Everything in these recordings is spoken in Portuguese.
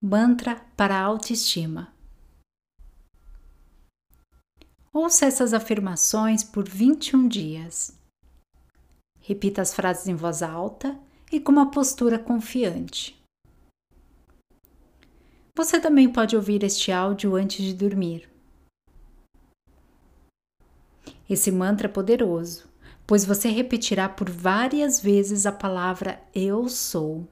Mantra para a autoestima. Ouça essas afirmações por 21 dias. Repita as frases em voz alta e com uma postura confiante. Você também pode ouvir este áudio antes de dormir. Esse mantra é poderoso, pois você repetirá por várias vezes a palavra Eu sou.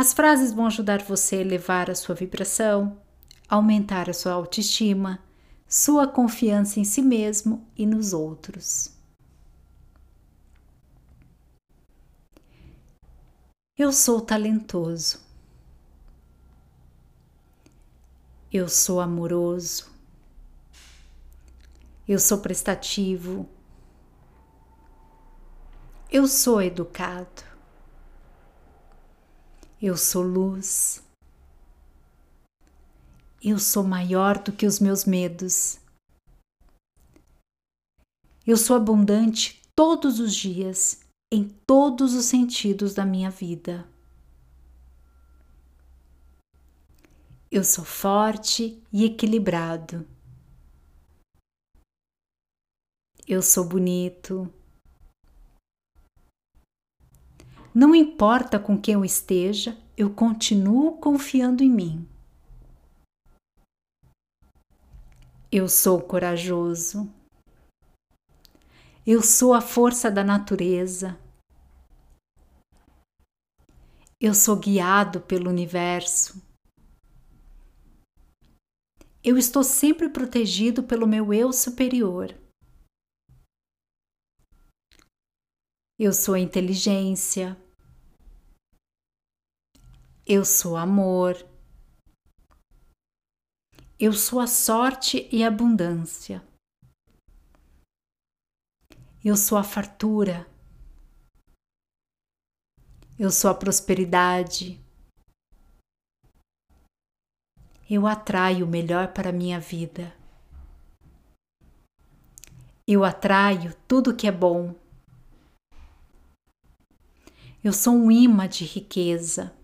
As frases vão ajudar você a elevar a sua vibração, aumentar a sua autoestima, sua confiança em si mesmo e nos outros. Eu sou talentoso. Eu sou amoroso. Eu sou prestativo. Eu sou educado. Eu sou luz. Eu sou maior do que os meus medos. Eu sou abundante todos os dias, em todos os sentidos da minha vida. Eu sou forte e equilibrado. Eu sou bonito. Não importa com quem eu esteja, eu continuo confiando em mim. Eu sou corajoso. Eu sou a força da natureza. Eu sou guiado pelo universo. Eu estou sempre protegido pelo meu eu superior. Eu sou inteligência. Eu sou amor. Eu sou a sorte e abundância. Eu sou a fartura. Eu sou a prosperidade. Eu atraio o melhor para a minha vida. Eu atraio tudo que é bom. Eu sou um imã de riqueza.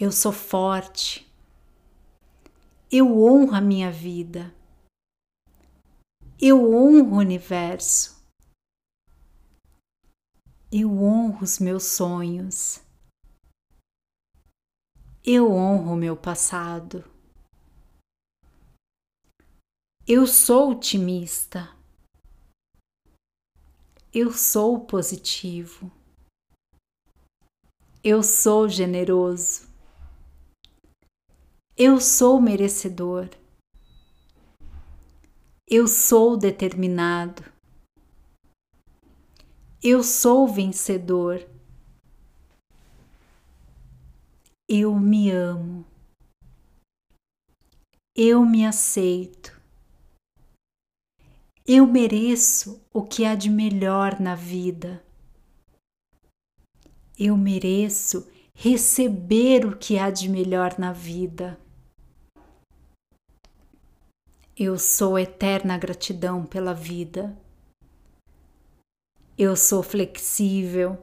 Eu sou forte. Eu honro a minha vida. Eu honro o universo. Eu honro os meus sonhos. Eu honro o meu passado. Eu sou otimista. Eu sou positivo. Eu sou generoso. Eu sou merecedor. Eu sou determinado. Eu sou vencedor. Eu me amo. Eu me aceito. Eu mereço o que há de melhor na vida. Eu mereço receber o que há de melhor na vida. Eu sou eterna gratidão pela vida. Eu sou flexível.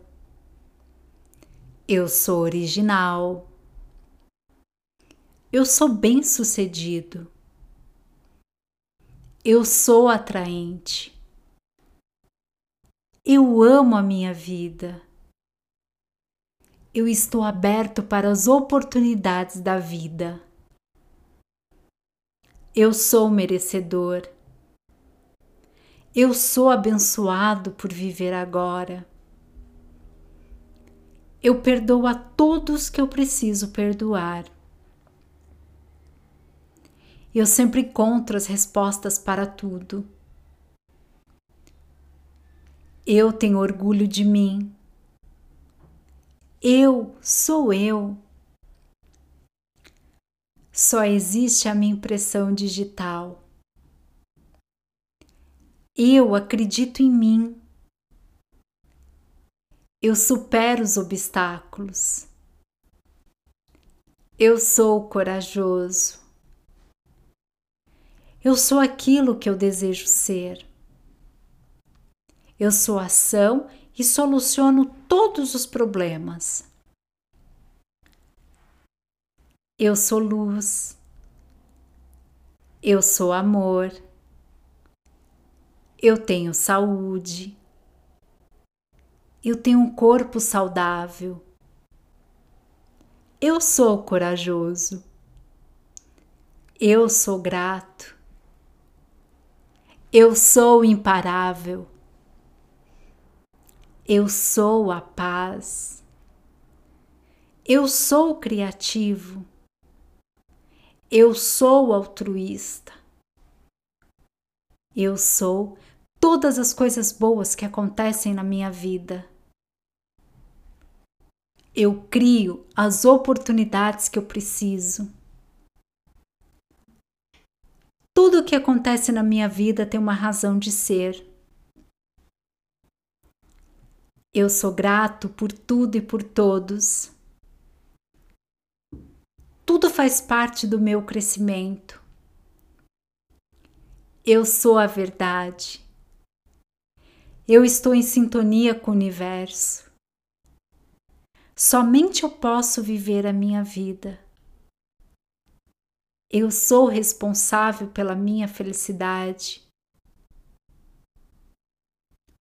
Eu sou original. Eu sou bem-sucedido. Eu sou atraente. Eu amo a minha vida. Eu estou aberto para as oportunidades da vida. Eu sou merecedor. Eu sou abençoado por viver agora. Eu perdoo a todos que eu preciso perdoar. Eu sempre encontro as respostas para tudo. Eu tenho orgulho de mim. Eu sou eu. Só existe a minha impressão digital. Eu acredito em mim. Eu supero os obstáculos. Eu sou corajoso. Eu sou aquilo que eu desejo ser. Eu sou ação e soluciono todos os problemas. Eu sou luz. Eu sou amor. Eu tenho saúde. Eu tenho um corpo saudável. Eu sou corajoso. Eu sou grato. Eu sou imparável. Eu sou a paz. Eu sou criativo. Eu sou altruísta. Eu sou todas as coisas boas que acontecem na minha vida. Eu crio as oportunidades que eu preciso. Tudo o que acontece na minha vida tem uma razão de ser. Eu sou grato por tudo e por todos. Tudo faz parte do meu crescimento. Eu sou a verdade. Eu estou em sintonia com o universo. Somente eu posso viver a minha vida. Eu sou responsável pela minha felicidade.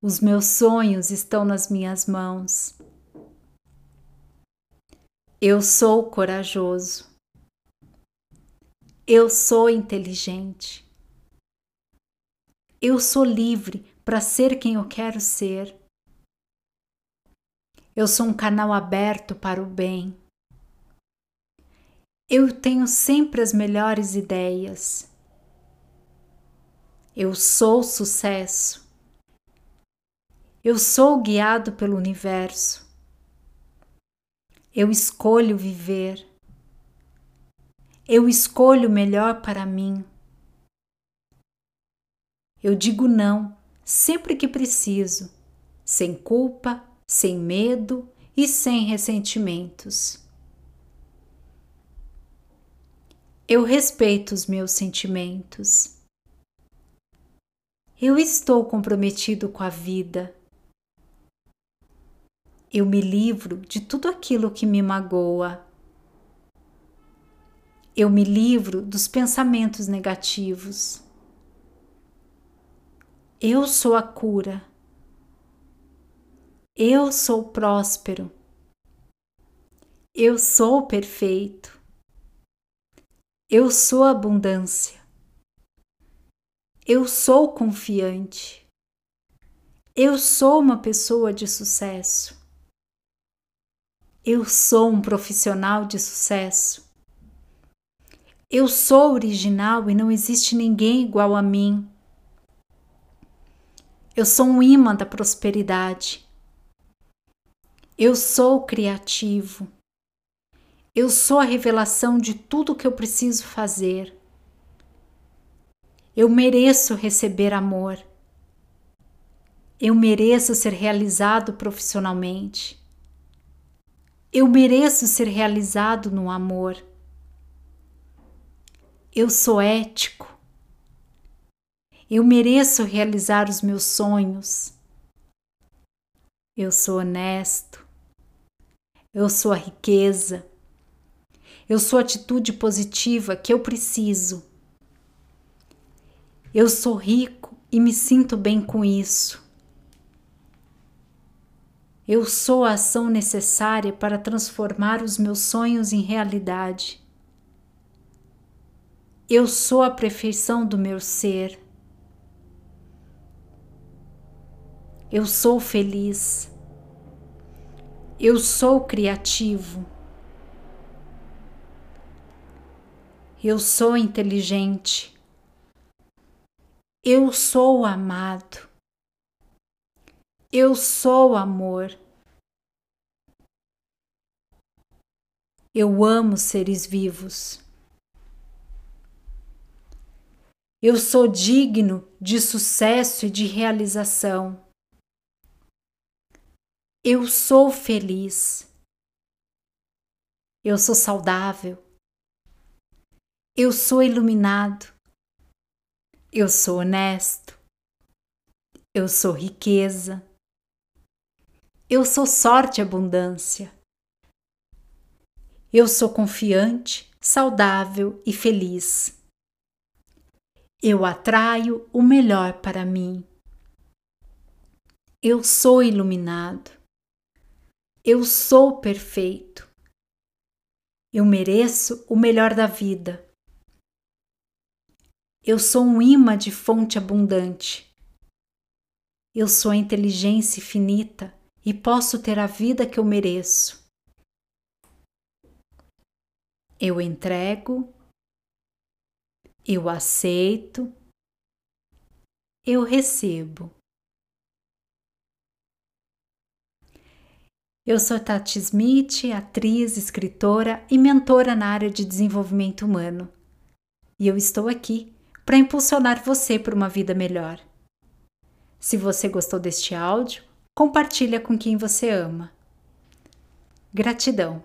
Os meus sonhos estão nas minhas mãos. Eu sou corajoso. Eu sou inteligente. Eu sou livre para ser quem eu quero ser. Eu sou um canal aberto para o bem. Eu tenho sempre as melhores ideias. Eu sou sucesso. Eu sou guiado pelo universo. Eu escolho viver. Eu escolho o melhor para mim. Eu digo não sempre que preciso, sem culpa, sem medo e sem ressentimentos. Eu respeito os meus sentimentos. Eu estou comprometido com a vida eu me livro de tudo aquilo que me magoa. Eu me livro dos pensamentos negativos. Eu sou a cura. Eu sou próspero. Eu sou perfeito. Eu sou abundância. Eu sou confiante. Eu sou uma pessoa de sucesso. Eu sou um profissional de sucesso. Eu sou original e não existe ninguém igual a mim. Eu sou um imã da prosperidade. Eu sou criativo. Eu sou a revelação de tudo o que eu preciso fazer. Eu mereço receber amor. Eu mereço ser realizado profissionalmente. Eu mereço ser realizado no amor. Eu sou ético. Eu mereço realizar os meus sonhos. Eu sou honesto. Eu sou a riqueza. Eu sou a atitude positiva que eu preciso. Eu sou rico e me sinto bem com isso. Eu sou a ação necessária para transformar os meus sonhos em realidade. Eu sou a perfeição do meu ser. Eu sou feliz. Eu sou criativo. Eu sou inteligente. Eu sou amado. Eu sou amor. Eu amo seres vivos. Eu sou digno de sucesso e de realização. Eu sou feliz. Eu sou saudável. Eu sou iluminado. Eu sou honesto. Eu sou riqueza. Eu sou sorte e abundância. Eu sou confiante, saudável e feliz. Eu atraio o melhor para mim. Eu sou iluminado. Eu sou perfeito. Eu mereço o melhor da vida. Eu sou um imã de fonte abundante. Eu sou a inteligência infinita e posso ter a vida que eu mereço. Eu entrego, eu aceito, eu recebo. Eu sou Tati Smith, atriz, escritora e mentora na área de desenvolvimento humano. E eu estou aqui para impulsionar você para uma vida melhor. Se você gostou deste áudio, compartilha com quem você ama. Gratidão.